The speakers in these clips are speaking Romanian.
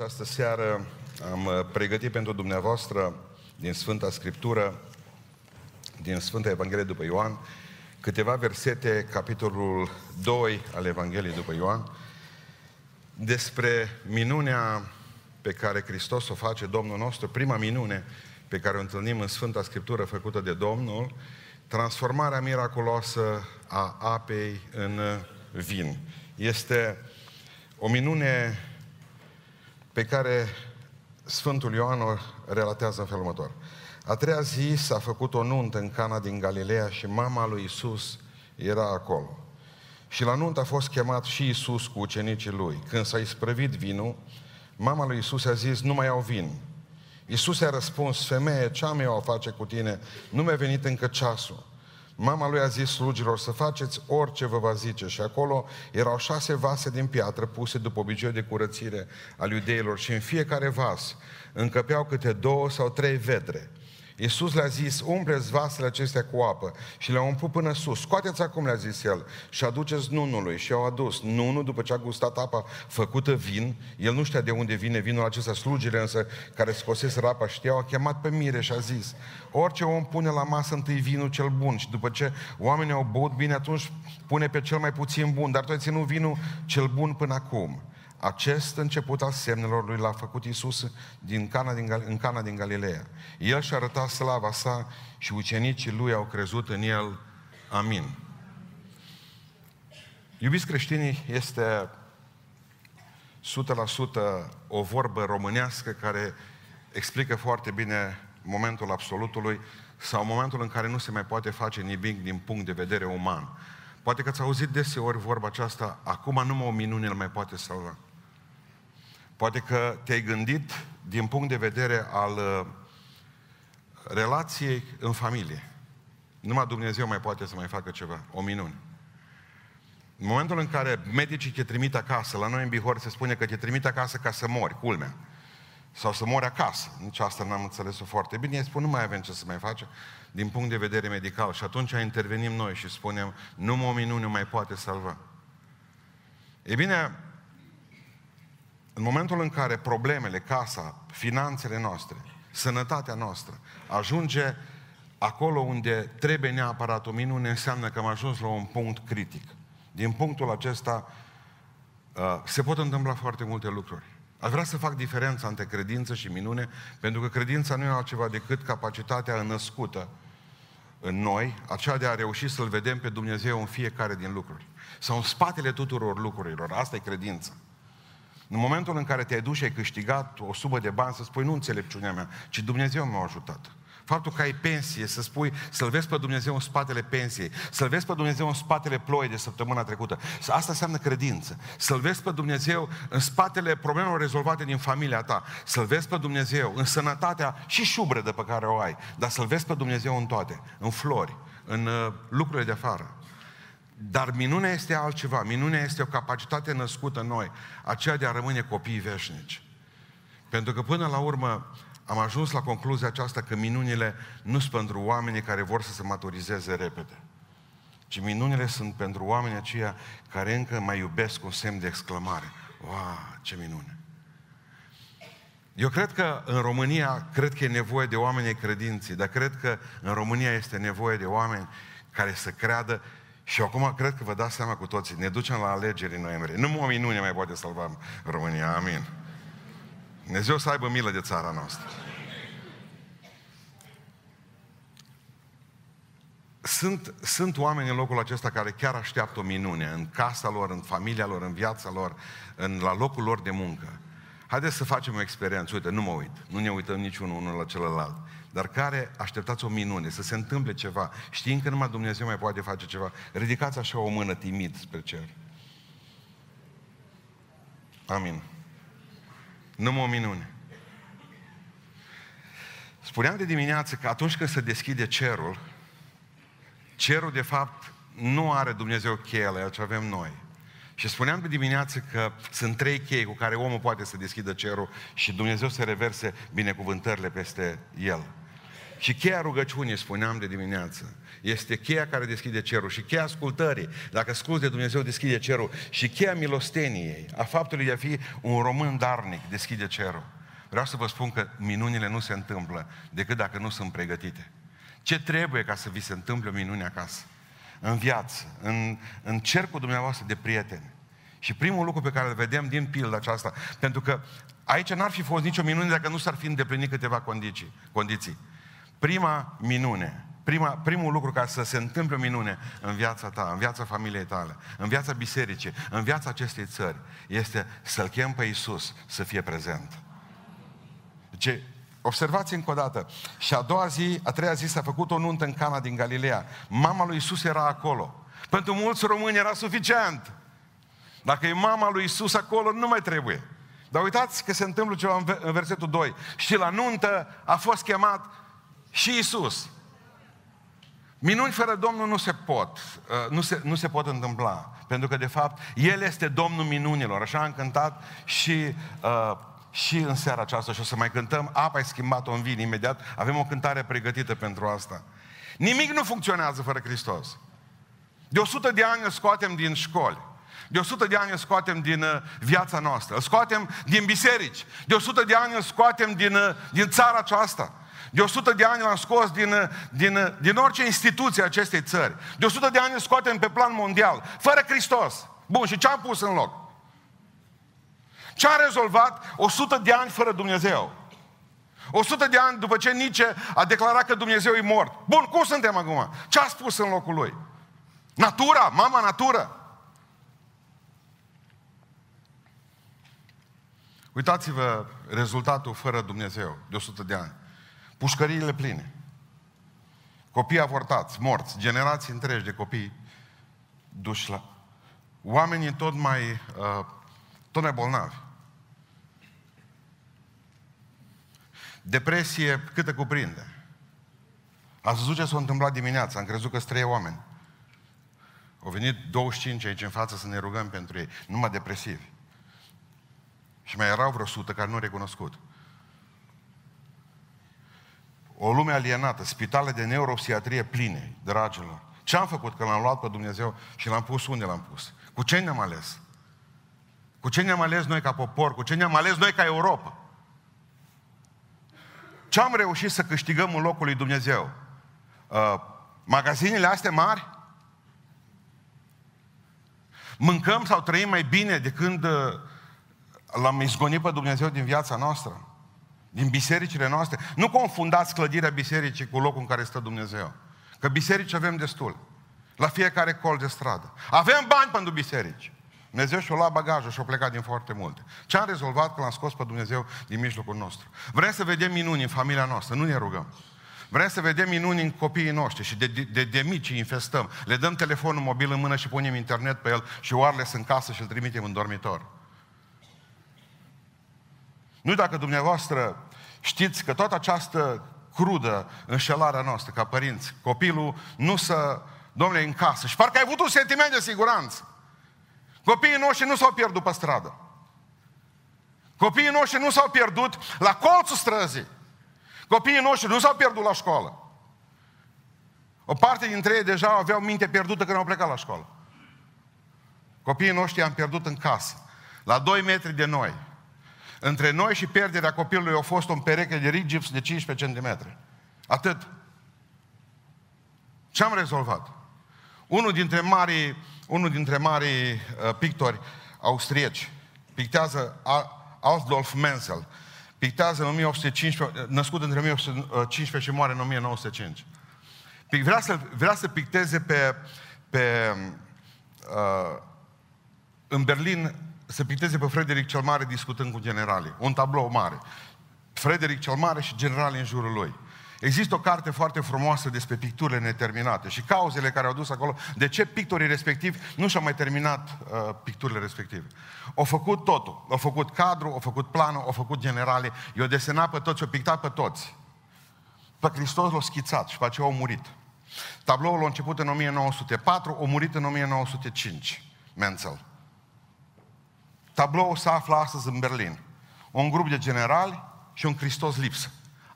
această seară am uh, pregătit pentru dumneavoastră din Sfânta Scriptură, din Sfânta Evanghelie după Ioan, câteva versete, capitolul 2 al Evangheliei după Ioan, despre minunea pe care Hristos o face Domnul nostru, prima minune pe care o întâlnim în Sfânta Scriptură făcută de Domnul, transformarea miraculoasă a apei în vin. Este o minune pe care Sfântul Ioan o relatează în felul următor. A treia zi s-a făcut o nuntă în Cana din Galileea și mama lui Isus era acolo. Și la nuntă a fost chemat și Isus cu ucenicii lui. Când s-a isprăvit vinul, mama lui Isus a zis, nu mai au vin. Isus a răspuns, femeie, ce am eu a face cu tine? Nu mi-a venit încă ceasul. Mama lui a zis slugilor să faceți orice vă va zice și acolo erau șase vase din piatră puse după obiceiul de curățire al iudeilor și în fiecare vas încăpeau câte două sau trei vedre. Iisus le-a zis, umpleți vasele acestea cu apă și le-a umplut până sus. Scoateți acum, le-a zis el, și aduceți nunului. Și au adus. Nunul, după ce a gustat apa făcută vin, el nu știa de unde vine vinul acesta, slugile însă care scosese apa știau, a chemat pe mire și a zis, orice om pune la masă întâi vinul cel bun și după ce oamenii au băut bine, atunci pune pe cel mai puțin bun, dar tu ai ținut vinul cel bun până acum. Acest început al semnelor lui l-a făcut Iisus din Cana din, Gal- în Cana din Galileea. El și-a arătat slava sa și ucenicii lui au crezut în el. Amin. Iubiți creștinii, este 100% o vorbă românească care explică foarte bine momentul absolutului sau momentul în care nu se mai poate face nimic din punct de vedere uman. Poate că ați auzit deseori vorba aceasta, acum numai o minune îl mai poate salva. Poate că te-ai gândit din punct de vedere al uh, relației în familie. Numai Dumnezeu mai poate să mai facă ceva, o minune. În momentul în care medicii te trimit acasă, la noi în Bihor se spune că te trimit acasă ca să mori, culmea. Sau să mori acasă. Nici asta n-am înțeles-o foarte bine. Ei spun, nu mai avem ce să mai facem din punct de vedere medical. Și atunci intervenim noi și spunem, nu o minune mai poate salva. E bine, în momentul în care problemele, casa, finanțele noastre, sănătatea noastră ajunge acolo unde trebuie neapărat o minune, înseamnă că am ajuns la un punct critic. Din punctul acesta uh, se pot întâmpla foarte multe lucruri. Aș vrea să fac diferența între credință și minune, pentru că credința nu e altceva decât capacitatea născută în noi, aceea de a reuși să-L vedem pe Dumnezeu în fiecare din lucruri. Sau în spatele tuturor lucrurilor. Asta e credința. În momentul în care te-ai dus și ai câștigat o sumă de bani, să spui nu înțelepciunea mea, ci Dumnezeu m-a ajutat. Faptul că ai pensie, să spui, să-L vezi pe Dumnezeu în spatele pensiei, să-L vezi pe Dumnezeu în spatele ploii de săptămâna trecută. Asta înseamnă credință. Să-L vezi pe Dumnezeu în spatele problemelor rezolvate din familia ta. Să-L vezi pe Dumnezeu în sănătatea și șubredă pe care o ai. Dar să-L vezi pe Dumnezeu în toate. În flori, în uh, lucrurile de afară. Dar minunea este altceva. Minunea este o capacitate născută în noi, aceea de a rămâne copii veșnici. Pentru că până la urmă am ajuns la concluzia aceasta că minunile nu sunt pentru oamenii care vor să se maturizeze repede, ci minunile sunt pentru oamenii aceia care încă mai iubesc un semn de exclamare. Wow, ce minune! Eu cred că în România, cred că e nevoie de oameni credinții, dar cred că în România este nevoie de oameni care să creadă și acum cred că vă dați seama cu toții, ne ducem la alegeri în noiembrie. Nu o minune mai poate salva România, amin. Dumnezeu să aibă milă de țara noastră. Sunt, sunt oameni în locul acesta care chiar așteaptă o minune în casa lor, în familia lor, în viața lor, în, la locul lor de muncă. Haideți să facem o experiență. Uite, nu mă uit. Nu ne uităm niciunul unul la celălalt dar care așteptați o minune, să se întâmple ceva, știind că numai Dumnezeu mai poate face ceva, ridicați așa o mână timid spre cer. Amin. Nu o minune. Spuneam de dimineață că atunci când se deschide cerul, cerul de fapt nu are Dumnezeu cheile, ce avem noi. Și spuneam de dimineață că sunt trei chei cu care omul poate să deschidă cerul și Dumnezeu să reverse binecuvântările peste el. Și cheia rugăciunii, spuneam de dimineață, este cheia care deschide cerul și cheia ascultării. Dacă asculți de Dumnezeu, deschide cerul. Și cheia milosteniei, a faptului de a fi un român darnic, deschide cerul. Vreau să vă spun că minunile nu se întâmplă decât dacă nu sunt pregătite. Ce trebuie ca să vi se întâmple o minune acasă? În viață, în, în cercul dumneavoastră de prieteni. Și primul lucru pe care îl vedem din pilda aceasta, pentru că aici n-ar fi fost nicio minune dacă nu s-ar fi îndeplinit câteva condiții. condiții. Prima minune, prima, primul lucru ca să se întâmple o minune în viața ta, în viața familiei tale, în viața bisericii, în viața acestei țări, este să-L chem pe Iisus să fie prezent. Deci, observați încă o dată. Și a doua zi, a treia zi s-a făcut o nuntă în Cana din Galileea. Mama lui Iisus era acolo. Pentru mulți români era suficient. Dacă e mama lui Isus acolo, nu mai trebuie. Dar uitați că se întâmplă ceva în versetul 2. Și la nuntă a fost chemat și Isus. Minuni fără Domnul nu se pot, uh, nu se, nu se pot întâmpla. Pentru că, de fapt, El este Domnul minunilor. Așa am cântat și, uh, și în seara aceasta și o să mai cântăm Apa ai schimbat-o în vin imediat. Avem o cântare pregătită pentru asta. Nimic nu funcționează fără Hristos. De 100 de ani îl scoatem din școli. De 100 de ani îl scoatem din uh, viața noastră. Îl scoatem din biserici. De 100 de ani îl scoatem din, uh, din țara aceasta. De 100 de ani l-am scos din, uh, din, din orice instituție a acestei țări. De 100 de ani îl scoatem pe plan mondial. Fără Hristos. Bun, și ce am pus în loc? Ce a rezolvat 100 de ani fără Dumnezeu? 100 de ani după ce Nice a declarat că Dumnezeu e mort. Bun, cum suntem acum? Ce a spus în locul lui? Natura, mama natură. Uitați-vă rezultatul fără Dumnezeu de 100 de ani. Pușcăriile pline. Copii avortați, morți, generații întregi de copii duși la... Oamenii tot mai, uh, tot mai bolnavi. Depresie câte cuprinde. Ați văzut ce s-a întâmplat dimineața, am crezut că sunt trei oameni. Au venit 25 aici în față să ne rugăm pentru ei, numai depresivi. Și mai erau vreo sută care nu recunoscut. O lume alienată, spitale de neuropsiatrie pline, dragilor. Ce am făcut când l-am luat pe Dumnezeu și l-am pus unde l-am pus? Cu ce ne-am ales? Cu ce ne-am ales noi ca popor? Cu ce ne-am ales noi ca Europa? Ce am reușit să câștigăm în locul lui Dumnezeu? Uh, magazinele astea mari? Mâncăm sau trăim mai bine de când uh, L-am izgonit pe Dumnezeu din viața noastră, din bisericile noastre. Nu confundați clădirea bisericii cu locul în care stă Dumnezeu. Că biserici avem destul. La fiecare colț de stradă. Avem bani pentru biserici. Dumnezeu și-a luat bagajul și-a plecat din foarte multe. Ce am rezolvat că l-am scos pe Dumnezeu din mijlocul nostru? Vrem să vedem minuni în familia noastră, nu ne rugăm. Vrem să vedem minuni în copiii noștri și de, de, de mici infestăm. Le dăm telefonul mobil în mână și punem internet pe el și wireless în casă și îl trimitem în dormitor. Nu dacă dumneavoastră știți că toată această crudă înșelarea noastră ca părinți, copilul nu să, domnule, în casă. Și parcă ai avut un sentiment de siguranță. Copiii noștri nu s-au pierdut pe stradă. Copiii noștri nu s-au pierdut la colțul străzii. Copiii noștri nu s-au pierdut la școală. O parte dintre ei deja aveau minte pierdută când au plecat la școală. Copiii noștri am pierdut în casă, la 2 metri de noi. Între noi și pierderea copilului a fost un pereche de rigips de 15 cm. Atât. Ce am rezolvat? Unul dintre mari, unul dintre mari uh, pictori austrieci pictează Adolf Menzel. Pictează în 1815, născut între 1815 și moare în 1905. Vrea să, vrea să picteze pe, pe uh, în Berlin se picteze pe Frederic cel Mare discutând cu generalii. Un tablou mare. Frederic cel Mare și generalii în jurul lui. Există o carte foarte frumoasă despre picturile neterminate și cauzele care au dus acolo, de ce pictorii respectivi nu și-au mai terminat uh, picturile respective. Au făcut totul. Au făcut cadru, au făcut planul, au făcut generale, i-au desenat pe toți, i-au pictat pe toți. Pe Hristos l-a schițat și pe aceea au murit. Tabloul a început în 1904, a murit în 1905. Menzel. Tabloul se află astăzi în Berlin. Un grup de generali și un Hristos lipsă.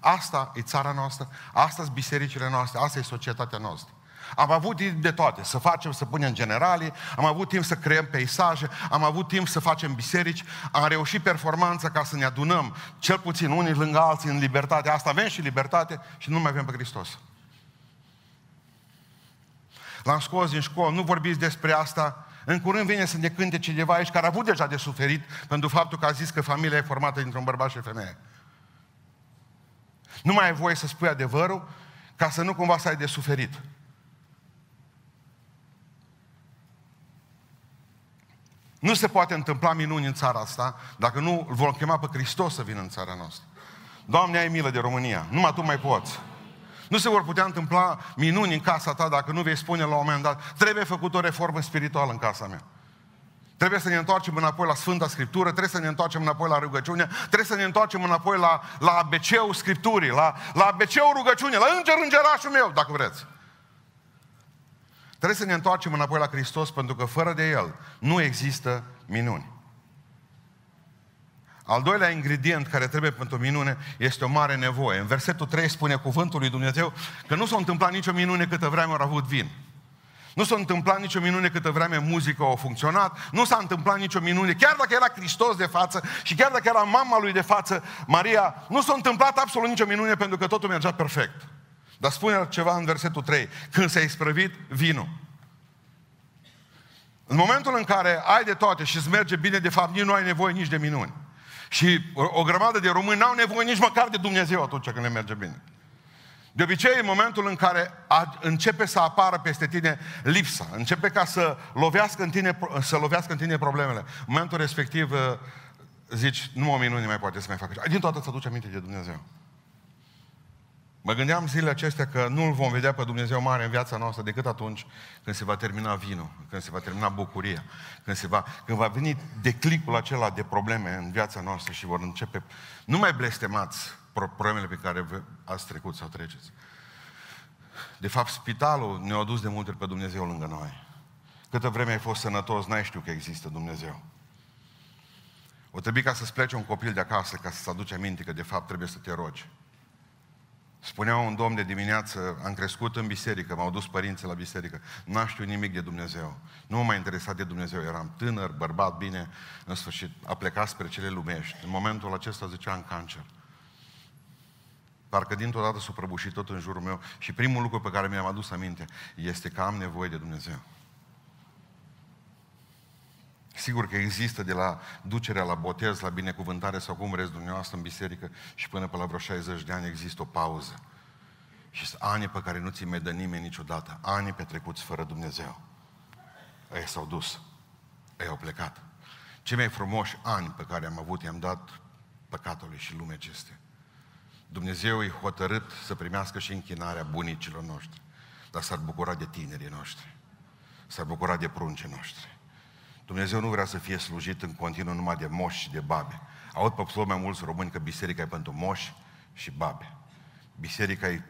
Asta e țara noastră, asta sunt bisericile noastre, asta e societatea noastră. Am avut timp de toate, să facem, să punem generalii, am avut timp să creăm peisaje, am avut timp să facem biserici, am reușit performanța ca să ne adunăm, cel puțin unii lângă alții în libertate. Asta avem și libertate și nu mai avem pe Hristos. L-am scos din școală, nu vorbiți despre asta, în curând vine să ne cânte cineva aici care a avut deja de suferit pentru faptul că a zis că familia e formată dintr-un bărbat și o femeie. Nu mai ai voie să spui adevărul ca să nu cumva să ai de suferit. Nu se poate întâmpla minuni în țara asta dacă nu îl vom chema pe Hristos să vină în țara noastră. Doamne, ai milă de România. Numai tu mai poți. Nu se vor putea întâmpla minuni în casa ta dacă nu vei spune la un moment dat trebuie făcut o reformă spirituală în casa mea. Trebuie să ne întoarcem înapoi la Sfânta Scriptură, trebuie să ne întoarcem înapoi la rugăciune, trebuie să ne întoarcem înapoi la, la ABC-ul Scripturii, la, la ABC-ul rugăciune, la Înger Îngerașul meu, dacă vreți. Trebuie să ne întoarcem înapoi la Hristos pentru că fără de El nu există minuni. Al doilea ingredient care trebuie pentru minune este o mare nevoie. În versetul 3 spune cuvântul lui Dumnezeu că nu s-a întâmplat nicio minune câtă vreme au avut vin. Nu s-a întâmplat nicio minune câtă vreme muzica a funcționat, nu s-a întâmplat nicio minune, chiar dacă era Hristos de față și chiar dacă era mama lui de față, Maria, nu s-a întâmplat absolut nicio minune pentru că totul mergea perfect. Dar spune ceva în versetul 3. Când s-a isprăvit vinul. În momentul în care ai de toate și îți merge bine, de fapt, nici nu ai nevoie nici de minuni. Și o, o grămadă de români n-au nevoie nici măcar de Dumnezeu atunci când le merge bine. De obicei, în momentul în care a, începe să apară peste tine lipsa, începe ca să lovească în tine, să lovească în tine problemele, în momentul respectiv uh, zici, nu o minune mai poate să mai facă. Din toată să aduci aminte de Dumnezeu. Mă gândeam zilele acestea că nu îl vom vedea pe Dumnezeu mare în viața noastră decât atunci când se va termina vinul, când se va termina bucuria, când, se va, când va veni declicul acela de probleme în viața noastră și vor începe, nu mai blestemați problemele pe care ați trecut sau treceți. De fapt, spitalul ne-a adus de multe ori pe Dumnezeu lângă noi. Câtă vreme ai fost sănătos, n-ai știu că există Dumnezeu. O trebuie ca să-ți plece un copil de acasă, ca să-ți aduci aminte că de fapt trebuie să te rogi. Spunea un domn de dimineață, am crescut în biserică, m-au dus părinții la biserică, n-am știut nimic de Dumnezeu. Nu m-a interesat de Dumnezeu, eram tânăr, bărbat bine, în sfârșit, a plecat spre cele lumești. În momentul acesta zicea în cancer. Parcă dintr-o dată s-a prăbușit tot în jurul meu și primul lucru pe care mi-am adus aminte este că am nevoie de Dumnezeu. Sigur că există de la ducerea la botez, la binecuvântare sau cum vreți dumneavoastră în biserică și până pe la vreo 60 de ani există o pauză. Și sunt ani pe care nu ți mai dă nimeni niciodată. Ani petrecuți fără Dumnezeu. Ei s-au dus. Ei au plecat. Cei mai frumoși ani pe care am avut i-am dat păcatului și lumea acestea. Dumnezeu e hotărât să primească și închinarea bunicilor noștri. Dar s-ar bucura de tinerii noștri. S-ar bucura de pruncii noștri. Dumnezeu nu vrea să fie slujit în continuu numai de moși și de babe. Aud pe mai mulți români că biserica e pentru moși și babe. Biserica e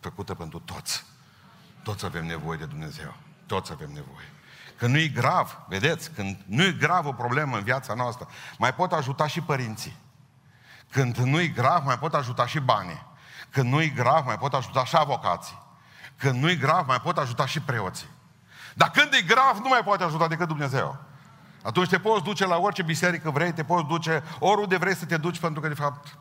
făcută pentru toți. Toți avem nevoie de Dumnezeu. Toți avem nevoie. Când nu-i grav, vedeți, când nu-i grav o problemă în viața noastră, mai pot ajuta și părinții. Când nu-i grav, mai pot ajuta și banii. Când nu-i grav, mai pot ajuta și avocații. Când nu-i grav, mai pot ajuta și preoții. Dar când e grav, nu mai poate ajuta decât Dumnezeu. Atunci te poți duce la orice biserică vrei, te poți duce oriunde vrei să te duci, pentru că, de fapt,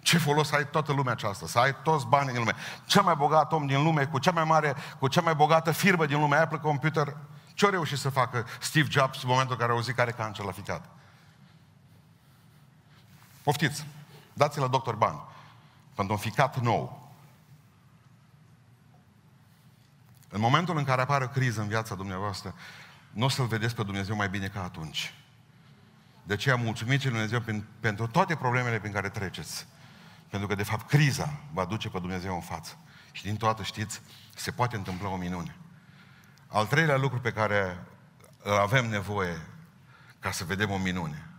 ce folos ai toată lumea aceasta? Să ai toți banii din lume. Cel mai bogat om din lume, cu cea mai mare, cu cea mai bogată firmă din lume, Apple Computer, ce-a reușit să facă Steve Jobs în momentul în care a auzit că are cancer la ficat? Poftiți, dați la doctor bani pentru un ficat nou. În momentul în care apare o criză în viața dumneavoastră, nu o să-L vedeți pe Dumnezeu mai bine ca atunci. De aceea mulțumiți Dumnezeu pentru toate problemele prin care treceți. Pentru că, de fapt, criza va duce pe Dumnezeu în față. Și din toată știți, se poate întâmpla o minune. Al treilea lucru pe care avem nevoie ca să vedem o minune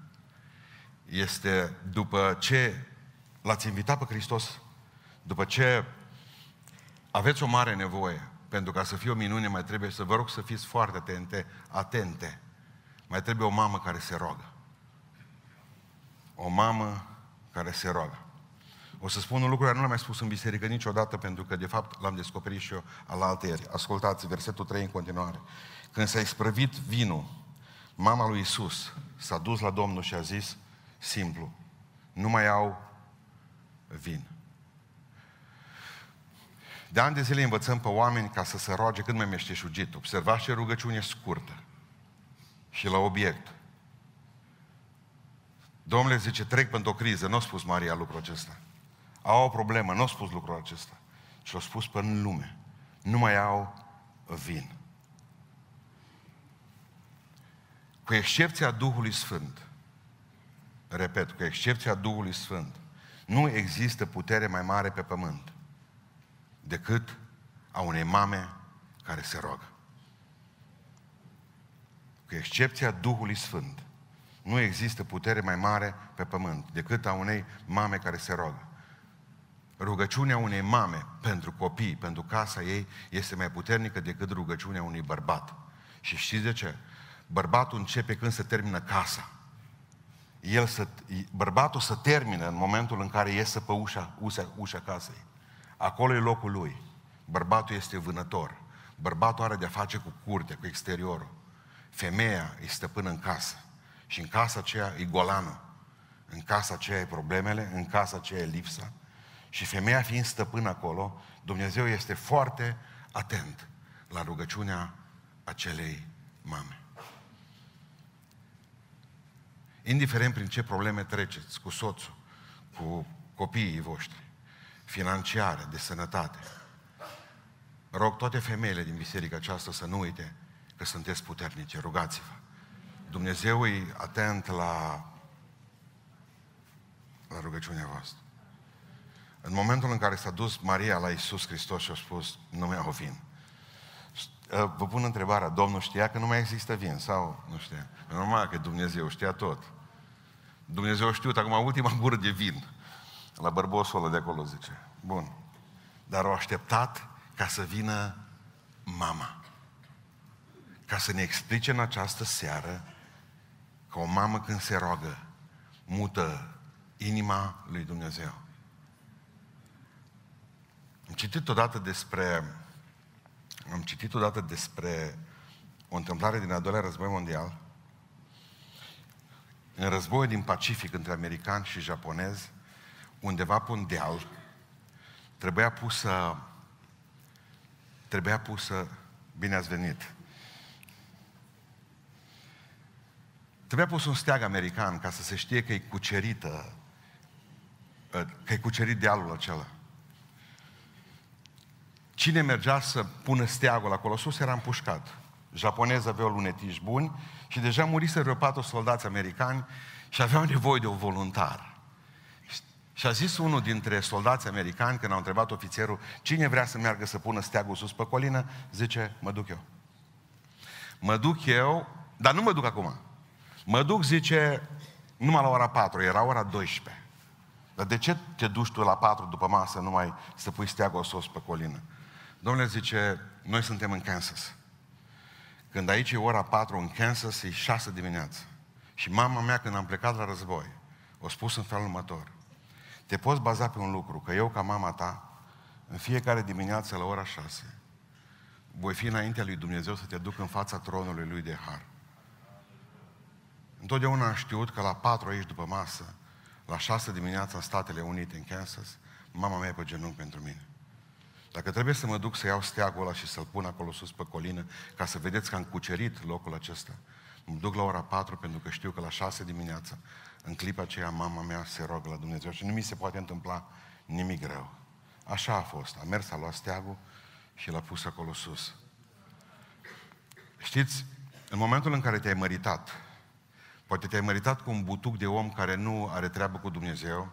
este după ce l-ați invitat pe Hristos, după ce aveți o mare nevoie, pentru ca să fie o minune mai trebuie să vă rog să fiți foarte atente, atente. Mai trebuie o mamă care se roagă. O mamă care se roagă. O să spun un lucru care nu l-am mai spus în biserică niciodată, pentru că de fapt l-am descoperit și eu al ieri. Ascultați versetul 3 în continuare. Când s-a isprăvit vinul, mama lui Isus s-a dus la Domnul și a zis, simplu, nu mai au vin. De ani de zile învățăm pe oameni ca să se roage cât mai meșteșugit. Observați ce rugăciune scurtă și la obiect. Domnule zice, trec pentru o criză. Nu a spus Maria lucrul acesta. Au o problemă, nu a spus lucrul acesta. Și l-a spus pe în lume. Nu mai au vin. Cu excepția Duhului Sfânt, repet, cu excepția Duhului Sfânt, nu există putere mai mare pe pământ decât a unei mame care se roagă. Cu excepția Duhului Sfânt, nu există putere mai mare pe pământ decât a unei mame care se roagă. Rugăciunea unei mame pentru copii, pentru casa ei, este mai puternică decât rugăciunea unui bărbat. Și știți de ce? Bărbatul începe când se termină casa. El să, bărbatul să termină în momentul în care iese pe ușa, ușa, ușa casei. Acolo e locul lui. Bărbatul este vânător. Bărbatul are de-a face cu curtea, cu exteriorul. Femeia e stăpână în casă. Și în casa aceea e golană. În casa aceea e problemele, în casa aceea e lipsa. Și femeia fiind stăpână acolo, Dumnezeu este foarte atent la rugăciunea acelei mame. Indiferent prin ce probleme treceți cu soțul, cu copiii voștri, financiare, de sănătate, rog toate femeile din biserica aceasta să nu uite că sunteți puternice, rugați-vă. Dumnezeu e atent la, la rugăciunea voastră. În momentul în care s-a dus Maria la Isus Hristos și a spus, nu mai au vin. Ă, vă pun întrebarea, Domnul știa că nu mai există vin sau nu știa? Normal că Dumnezeu știa tot. Dumnezeu știu, acum ultima gură de vin. La bărbosul ăla de acolo, zice. Bun. Dar au așteptat ca să vină mama. Ca să ne explice în această seară că o mamă când se roagă, mută inima lui Dumnezeu. Am citit odată despre am citit odată despre o întâmplare din al doilea război mondial. În războiul din Pacific între americani și japonezi, undeva pe un deal, trebuia pusă, trebuia pusă, bine ați venit, trebuia pus un steag american ca să se știe că e cucerită, că e cucerit dealul acela. Cine mergea să pună steagul acolo sus era împușcat. Japonezii aveau lunetiști buni și deja murise vreo patru soldați americani și aveau nevoie de un voluntar. Și a zis unul dintre soldații americani, când au întrebat ofițerul, cine vrea să meargă să pună steagul sus pe colină, zice, mă duc eu. Mă duc eu, dar nu mă duc acum. Mă duc, zice, numai la ora 4, era ora 12. Dar de ce te duci tu la 4 după masă numai să pui steagul sus pe colină? Domnule zice, noi suntem în Kansas. Când aici e ora 4 în Kansas, e 6 dimineața. Și mama mea, când am plecat la război, a spus în felul următor. Te poți baza pe un lucru, că eu, ca mama ta, în fiecare dimineață la ora 6, voi fi înaintea lui Dumnezeu să te duc în fața tronului lui de har. Întotdeauna am știut că la 4 aici după masă, la 6 dimineața în Statele Unite, în Kansas, mama mea e pe genunchi pentru mine. Dacă trebuie să mă duc să iau steagul ăla și să-l pun acolo sus pe colină, ca să vedeți că am cucerit locul acesta, mă duc la ora 4 pentru că știu că la 6 dimineața, în clipa aceea, mama mea se roagă la Dumnezeu și nu mi se poate întâmpla nimic greu. Așa a fost. A mers, a luat steagul și l-a pus acolo sus. Știți, în momentul în care te-ai măritat, poate te-ai măritat cu un butuc de om care nu are treabă cu Dumnezeu,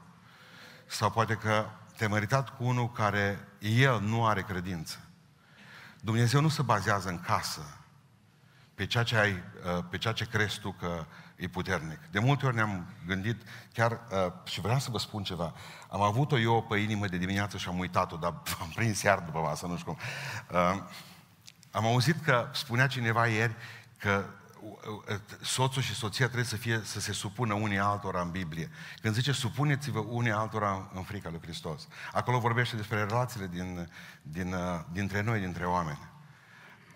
sau poate că te-ai măritat cu unul care el nu are credință. Dumnezeu nu se bazează în casă pe ceea ce, ai, uh, pe ceea ce crezi tu că e puternic. De multe ori ne-am gândit, chiar, uh, și vreau să vă spun ceva, am avut-o eu pe inimă de dimineață și am uitat-o, dar am prins iar după masă, nu știu cum. Uh, am auzit că spunea cineva ieri că soțul și soția trebuie să, fie, să se supună unii altora în Biblie. Când zice supuneți-vă unii altora în frica lui Hristos. Acolo vorbește despre relațiile din, din, uh, dintre noi, dintre oameni.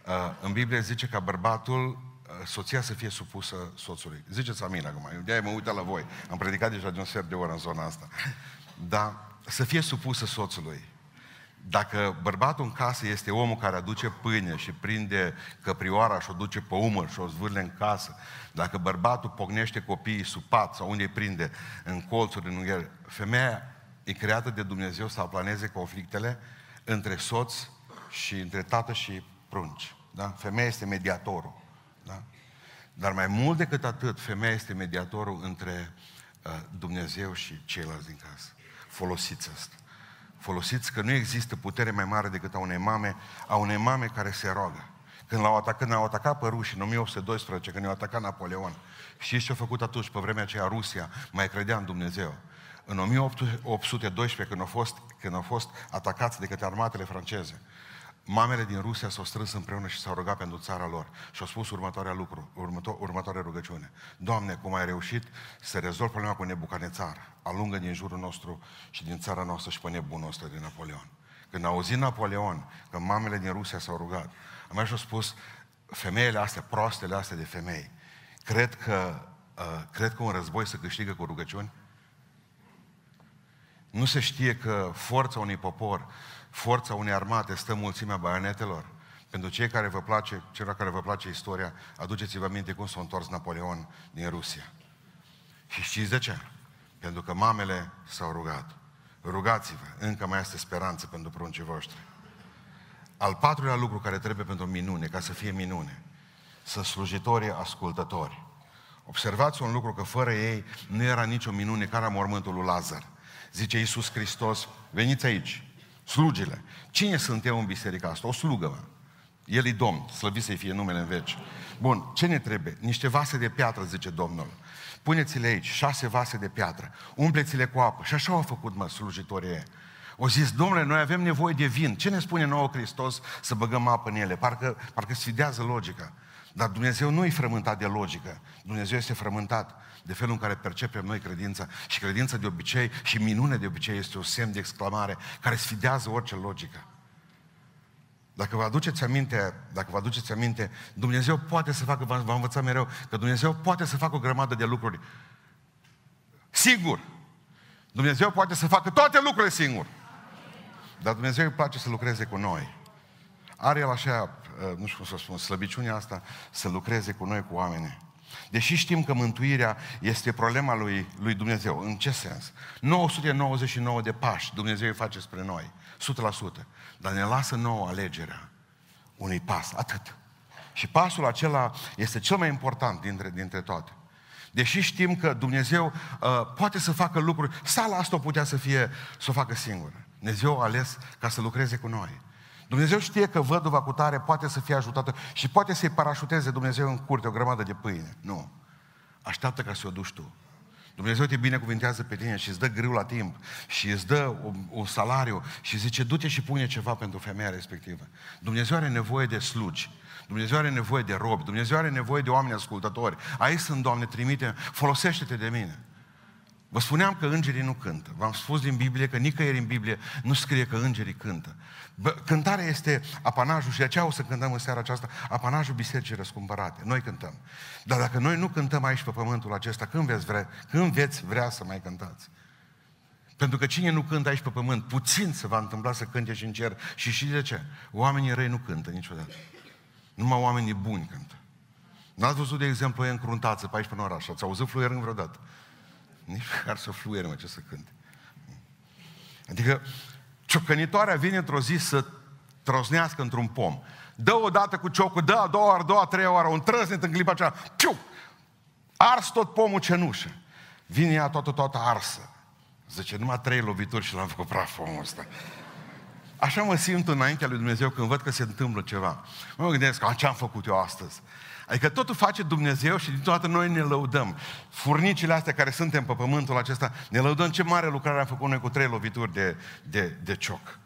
Uh, în Biblie zice că bărbatul, soția să fie supusă soțului. Ziceți amin acum. Eu de mă uit la voi. Am predicat deja de un sfert de oră în zona asta. Dar să fie supusă soțului. Dacă bărbatul în casă este omul care aduce pâine și prinde căprioara și o duce pe umăr și o zvârle în casă, dacă bărbatul pognește copiii sub pat sau unde îi prinde în colțuri, în unghieri, femeia e creată de Dumnezeu să aplaneze conflictele între soț și între tată și prunci. Da? Femeia este mediatorul. Da? Dar mai mult decât atât, femeia este mediatorul între uh, Dumnezeu și ceilalți din casă. Folosiți asta folosiți că nu există putere mai mare decât a unei mame, a unei mame care se roagă. Când l-au atacat, când au atacat pe ruși în 1812, când i-au atacat Napoleon, știți ce a făcut atunci, pe vremea aceea, Rusia mai credea în Dumnezeu. În 1812, când au fost, când au fost atacați de către armatele franceze, mamele din Rusia s-au strâns împreună și s-au rugat pentru țara lor și au spus următoarea lucru, următo- următoarea rugăciune. Doamne, cum ai reușit să rezolvi problema cu Nebucanețar, alungă din jurul nostru și din țara noastră și pe nebunul ăsta de Napoleon. Când a auzit Napoleon că mamele din Rusia s-au rugat, am mai și spus, femeile astea, proastele astea de femei, cred că, uh, cred că un război se câștigă cu rugăciuni? Nu se știe că forța unui popor forța unei armate stă mulțimea baionetelor. Pentru cei care vă place, celor care vă place istoria, aduceți-vă aminte cum s-a întors Napoleon din Rusia. Și știți de ce? Pentru că mamele s-au rugat. Rugați-vă, încă mai este speranță pentru pruncii voștri. Al patrulea lucru care trebuie pentru minune, ca să fie minune, să slujitorii ascultători. Observați un lucru că fără ei nu era nicio minune ca la mormântul lui Lazar. Zice Iisus Hristos, veniți aici, Slugile. Cine sunt eu în biserica asta? O slugă, mă. El e Domn, slăvit să-i fie numele în veci. Bun, ce ne trebuie? Niște vase de piatră, zice Domnul. Puneți-le aici, șase vase de piatră, umpleți-le cu apă. Și așa au făcut, mă, slujitorii ei. O zis, domnule, noi avem nevoie de vin. Ce ne spune nouă Hristos să băgăm apă în ele? Parcă, parcă sfidează logica. Dar Dumnezeu nu e frământat de logică. Dumnezeu este frământat de felul în care percepem noi credința. Și credința de obicei și minune de obicei este un semn de exclamare care sfidează orice logică. Dacă vă aduceți aminte, dacă vă aduceți aminte, Dumnezeu poate să facă, v-am învățat mereu, că Dumnezeu poate să facă o grămadă de lucruri. Sigur. Dumnezeu poate să facă toate lucrurile singur. Dar Dumnezeu îi place să lucreze cu noi. Are El așa, uh, nu știu cum să spun, slăbiciunea asta, să lucreze cu noi, cu oamenii. Deși știm că mântuirea este problema lui, lui Dumnezeu. În ce sens? 999 de pași Dumnezeu îi face spre noi. 100%. Dar ne lasă nouă alegerea unui pas. Atât. Și pasul acela este cel mai important dintre, dintre toate. Deși știm că Dumnezeu uh, poate să facă lucruri, sala asta o putea să fie, să o facă singură. Dumnezeu a ales ca să lucreze cu noi. Dumnezeu știe că văduva cu tare poate să fie ajutată și poate să-i parașuteze Dumnezeu în curte o grămadă de pâine. Nu. Așteaptă ca să o duci tu. Dumnezeu te binecuvintează pe tine și îți dă grâu la timp și îți dă un, un salariu și zice, du-te și pune ceva pentru femeia respectivă. Dumnezeu are nevoie de slugi. Dumnezeu are nevoie de robi. Dumnezeu are nevoie de oameni ascultători. Aici sunt, Doamne, trimite, folosește-te de mine. Vă spuneam că îngerii nu cântă. V-am spus din Biblie că nicăieri în Biblie nu scrie că îngerii cântă. Bă, cântarea este apanajul și de aceea o să cântăm în seara aceasta apanajul bisericii răscumpărate. Noi cântăm. Dar dacă noi nu cântăm aici pe pământul acesta, când veți vrea, când veți vrea să mai cântați? Pentru că cine nu cântă aici pe pământ, puțin se va întâmpla să cânte și în cer. Și știți de ce? Oamenii răi nu cântă niciodată. Numai oamenii buni cântă. N-ați văzut, de exemplu, e încruntață pe aici până oraș. Ați auzit fluierând vreodată? Nici măcar să fluiere, mă, ce să cânte. Adică, ciocănitoarea vine într-o zi să trosnească într-un pom. Dă o dată cu ciocul, dă a doua ori, dă a treia oară, un trăsnet în clipa aceea, piu! Ars tot pomul cenușă. Vine ea toată, toată arsă. Zice, numai trei lovituri și l-am făcut praf pomul ăsta. Așa mă simt înaintea lui Dumnezeu când văd că se întâmplă ceva. Mă gândesc, ce am făcut eu astăzi? Adică totul face Dumnezeu și din toată noi ne lăudăm. Furnicile astea care suntem pe pământul acesta, ne lăudăm ce mare lucrare am făcut noi cu trei lovituri de, de, de cioc.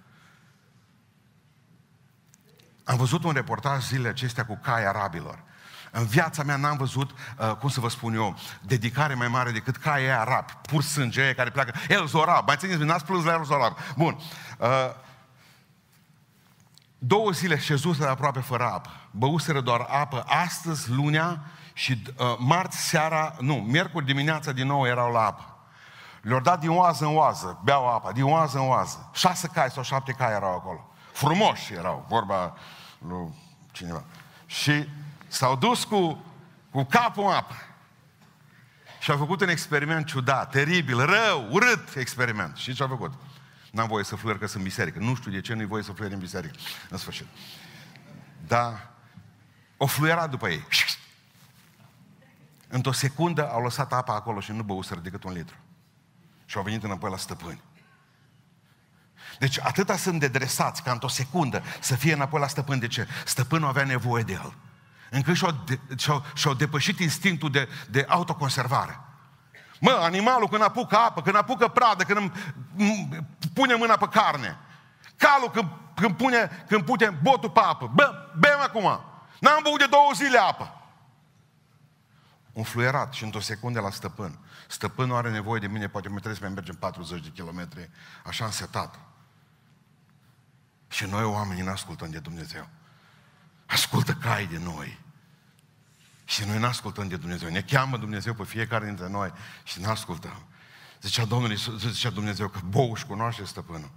Am văzut un reportaj zilele acestea cu cai arabilor. În viața mea n-am văzut, uh, cum să vă spun eu, dedicare mai mare decât ca aia arabi, pur sânge aia care pleacă. El Zorab, mai țineți, n-ați plâns la El Zorab. Bun. Uh, două zile șezuseră aproape fără apă. Băuseră doar apă. Astăzi, lunea și uh, marți seara, nu, miercuri dimineața din nou erau la apă. Le-au dat din oază în oază, beau apa, din oază în oază. Șase cai sau șapte cai erau acolo. Frumoși erau, vorba lui cineva. Și s-au dus cu, cu capul în apă. Și au făcut un experiment ciudat, teribil, rău, urât experiment. Și ce au făcut? N-am voie să fluier că sunt biserică. Nu știu de ce nu-i voie să fluier în biserică. În sfârșit. Dar o fluiera după ei. Într-o secundă au lăsat apa acolo și nu băuseră decât un litru. Și au venit înapoi la stăpâni. Deci atâta sunt de dresați ca într-o secundă să fie înapoi la stăpân. De ce? Stăpânul avea nevoie de el. Încât și-au, de, și-au, și-au depășit instinctul de, de autoconservare. Mă, animalul când apucă apă, când apucă pradă, când pune mâna pe carne. Calul când, când, pune, când pune botul pe apă. Bă, bem acum. N-am băut de două zile apă. Un fluierat și într-o secundă la stăpân. Stăpânul are nevoie de mine, poate mai trebuie să mai mergem 40 de kilometri, așa însetat. Și noi oamenii nu ascultăm de Dumnezeu. Ascultă cai de noi. Și noi nu ascultăm de Dumnezeu. Ne cheamă Dumnezeu pe fiecare dintre noi și nu ascultăm. Zicea Domnul Iisus, zicea Dumnezeu că bouș își cunoaște stăpânul.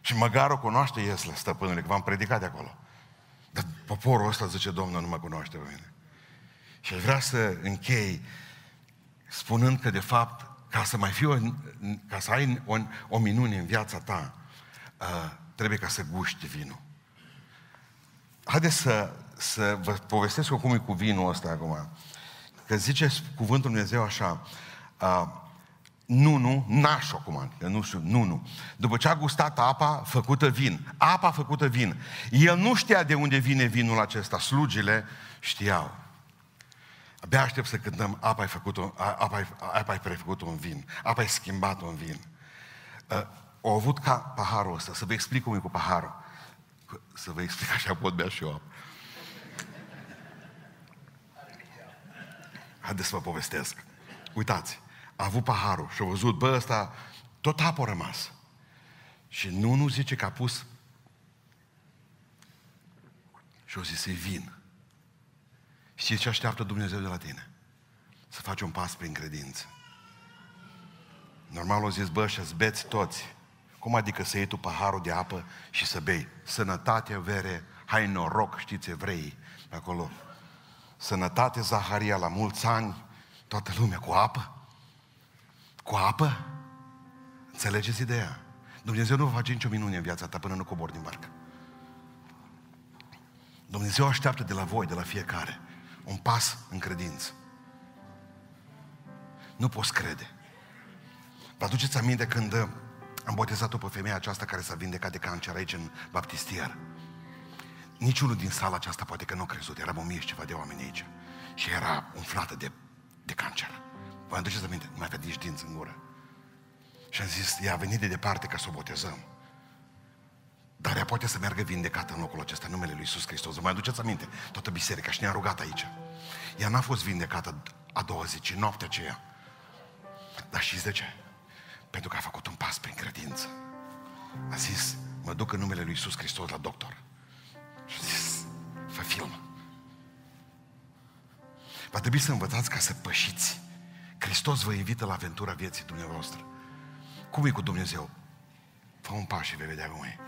Și măgarul cunoaște Iesle stăpânului, că v-am predicat de acolo. Dar poporul ăsta, zice Domnul, nu mă cunoaște pe mine. Și aș vrea să închei spunând că, de fapt, ca să mai fie o, ca să ai o, o minune în viața ta, uh, trebuie ca să guști vinul. Haideți să, să vă povestesc cum e cu vinul ăsta acum. Că zice cuvântul Dumnezeu așa, uh, nu, nu, naș acum, că nu știu, nu, nu. După ce a gustat apa făcută vin, apa făcută vin, el nu știa de unde vine vinul acesta, slugile știau. Abia aștept să cântăm, apa ai făcut-o, apa ai, apa ai prefăcut-o în vin, apa ai schimbat-o în vin. Uh, au avut ca paharul ăsta, să vă explic cum e cu paharul. Să vă explic așa pot bea și eu apă. Haideți să vă povestesc. Uitați, a avut paharul și a văzut, bă, ăsta, tot apă a rămas. Și nu, nu zice că a pus și o zis, e vin. Știți ce așteaptă Dumnezeu de la tine? Să faci un pas prin credință. Normal o zis, bă, și beți toți. Cum adică să iei tu paharul de apă și să bei? Sănătate, vere, hai noroc, știți evrei acolo. Sănătate, Zaharia, la mulți ani, toată lumea cu apă. Cu apă? Înțelegeți ideea? Dumnezeu nu va face nicio minune în viața ta până nu cobori din barcă. Dumnezeu așteaptă de la voi, de la fiecare, un pas în credință. Nu poți crede. Vă aduceți aminte când am botezat-o pe femeia aceasta care s-a vindecat de cancer aici în baptistier. Niciunul din sala aceasta poate că nu a crezut. Eram o mie și ceva de oameni aici. Și era umflată de, de cancer. Vă aduceți aminte? Nu mai avea nici dinți în gură. Și am zis, ea a venit de departe ca să o botezăm. Dar ea poate să meargă vindecată în locul acesta, în numele Lui Iisus Hristos. Vă mai aduceți aminte? Toată biserica și ne-a rugat aici. Ea n-a fost vindecată a doua zi, ci noaptea aceea. Dar știți de ce? Pentru că a făcut un pas prin credință. A zis, mă duc în numele Lui Iisus Hristos la doctor. Și a zis, fă film. Va trebui să învățați ca să pășiți. Hristos vă invită la aventura vieții dumneavoastră. Cum e cu Dumnezeu? Fă un pas și vei vedea cum e.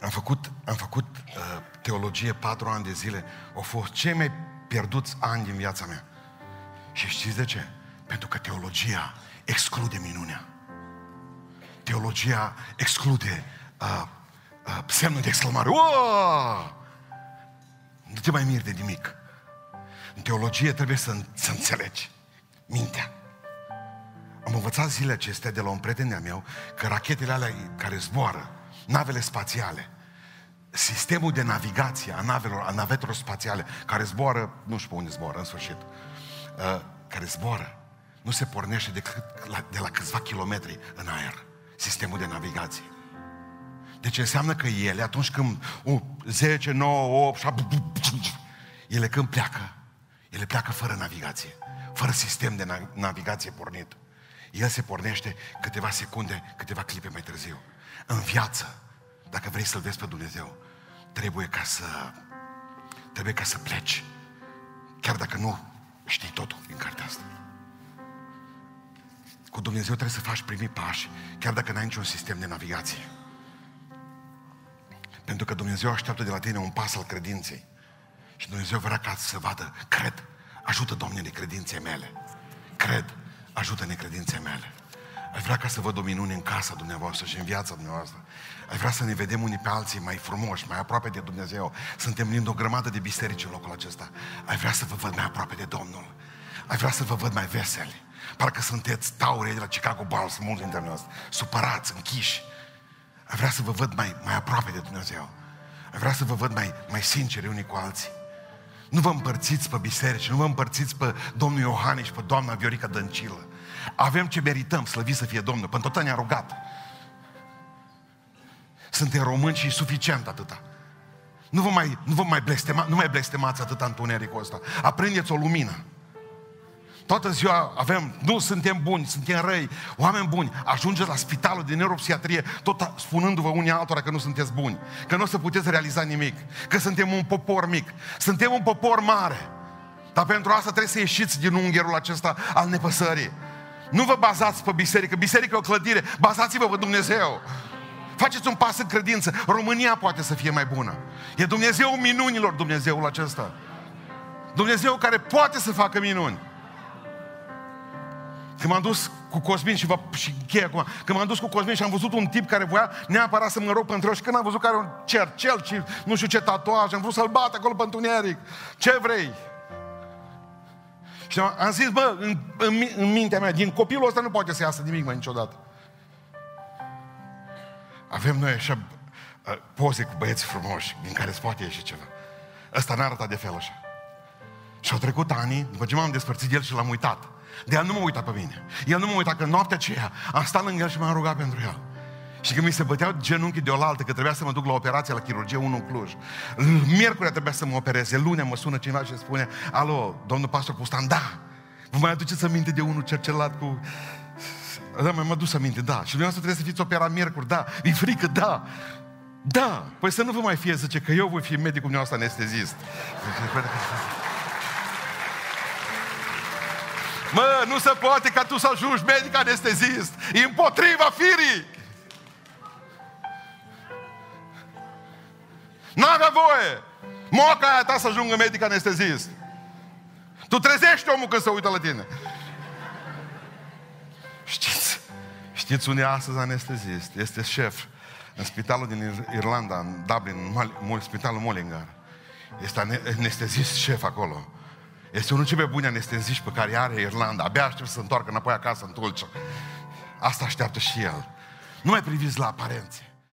Am făcut, am făcut uh, teologie patru ani de zile. Au fost cei mai pierduți ani din viața mea. Și știți de ce? Pentru că teologia exclude minunea. Teologia exclude uh, uh, semnul de exclamare. Uaa! Nu te mai miri de nimic. În teologie trebuie să, să înțelegi mintea. Am învățat zilele acestea de la un prieten de meu că rachetele alea care zboară, navele spațiale, sistemul de navigație a navelor, a navetelor spațiale care zboară, nu știu pe unde zboară în sfârșit, uh, care zboară, nu se pornește decât la, de la câțiva kilometri în aer, sistemul de navigație. Deci înseamnă că ele, atunci când uh, 10, 9, 8, 7, ele când pleacă, ele pleacă fără navigație, fără sistem de navigație pornit. El se pornește câteva secunde, câteva clipe mai târziu. În viață, dacă vrei să-L vezi pe Dumnezeu, trebuie ca să, trebuie ca să pleci. Chiar dacă nu știi totul din cartea asta. Cu Dumnezeu trebuie să faci primii pași, chiar dacă n-ai niciun sistem de navigație. Pentru că Dumnezeu așteaptă de la tine un pas al credinței. Și Dumnezeu vrea ca să vadă, cred, ajută Doamne credinței mele. Cred, ajută necredinței mele. Aș vrea ca să văd o minune în casa dumneavoastră și în viața dumneavoastră. Aș vrea să ne vedem unii pe alții mai frumoși, mai aproape de Dumnezeu. Suntem lângă o grămadă de biserici în locul acesta. Aș vrea să vă văd mai aproape de Domnul. Aș vrea să vă văd mai veseli. Parcă sunteți taurei de la Chicago Bulls, mulți dintre noi, supărați, închiși. Aș vrea să vă văd mai, mai aproape de Dumnezeu. Aș vrea să vă văd mai, mai sinceri unii cu alții. Nu vă împărțiți pe biserici, nu vă împărțiți pe domnul Iohane și pe doamna Viorica Dăncilă. Avem ce merităm, slăvit să fie Domnul. Pentru tot ne-a rugat. Suntem români și suficient atâta. Nu vă mai, nu vă mai, blestema, nu mai blestemați atâta întunericul ăsta. Aprindeți o lumină. Toată ziua avem, nu suntem buni, suntem răi, oameni buni. Ajungeți la spitalul de neuropsiatrie, tot spunându-vă unii altora că nu sunteți buni, că nu o să puteți realiza nimic, că suntem un popor mic, suntem un popor mare. Dar pentru asta trebuie să ieșiți din ungherul acesta al nepăsării. Nu vă bazați pe biserică, biserică e o clădire, bazați-vă pe Dumnezeu. Faceți un pas în credință. România poate să fie mai bună. E Dumnezeu minunilor, Dumnezeul acesta. Dumnezeu care poate să facă minuni. Când m-am dus cu Cosmin și, vă, și încheie acum, când m-am dus cu Cosmin și am văzut un tip care voia neapărat să mă rog pentru el și când am văzut că are un cercel și nu știu ce tatuaj, am vrut să-l bat acolo pe întuneric. Ce vrei? Și am zis, bă, în, în, în mintea mea, din copilul ăsta nu poate să iasă nimic mai niciodată. Avem noi așa uh, poze cu băieți frumoși, din care se poate ieși ceva. Ăsta n-a arătat de fel așa. Și au trecut ani, după ce m-am despărțit de el și l-am uitat. De el nu mă uita pe mine. El nu mă uita că noaptea aceea am stat lângă el și m-am rugat pentru el. Și când mi se băteau genunchii de oaltă, că trebuia să mă duc la operație la chirurgie 1 în Cluj. Miercuri trebuia să mă opereze, luni mă sună cineva și spune, alo, domnul pastor Pustan, da, vă mai aduceți aminte de unul cercelat cu... Da, mai mă dus aminte, da. Și dumneavoastră trebuie să fiți operat miercuri, da. Mi frică, da. Da. Păi să nu vă mai fie, zice, că eu voi fi medicul dumneavoastră anestezist. Mă, nu se poate ca tu să ajungi medic anestezist. E împotriva firii. N-avea voie. Moca aia ta să ajungă medic anestezist. Tu trezești omul când se uită la tine. Știți, știți unde e astăzi anestezist? Este șef în spitalul din Irlanda, în Dublin, în spitalul Mullingar. Este anestezist șef acolo. Este unul cei mai buni anesteziști pe care are Irlanda. Abia aștept să se întoarcă înapoi acasă în Tulcea. Asta așteaptă și el. Nu mai priviți la aparențe.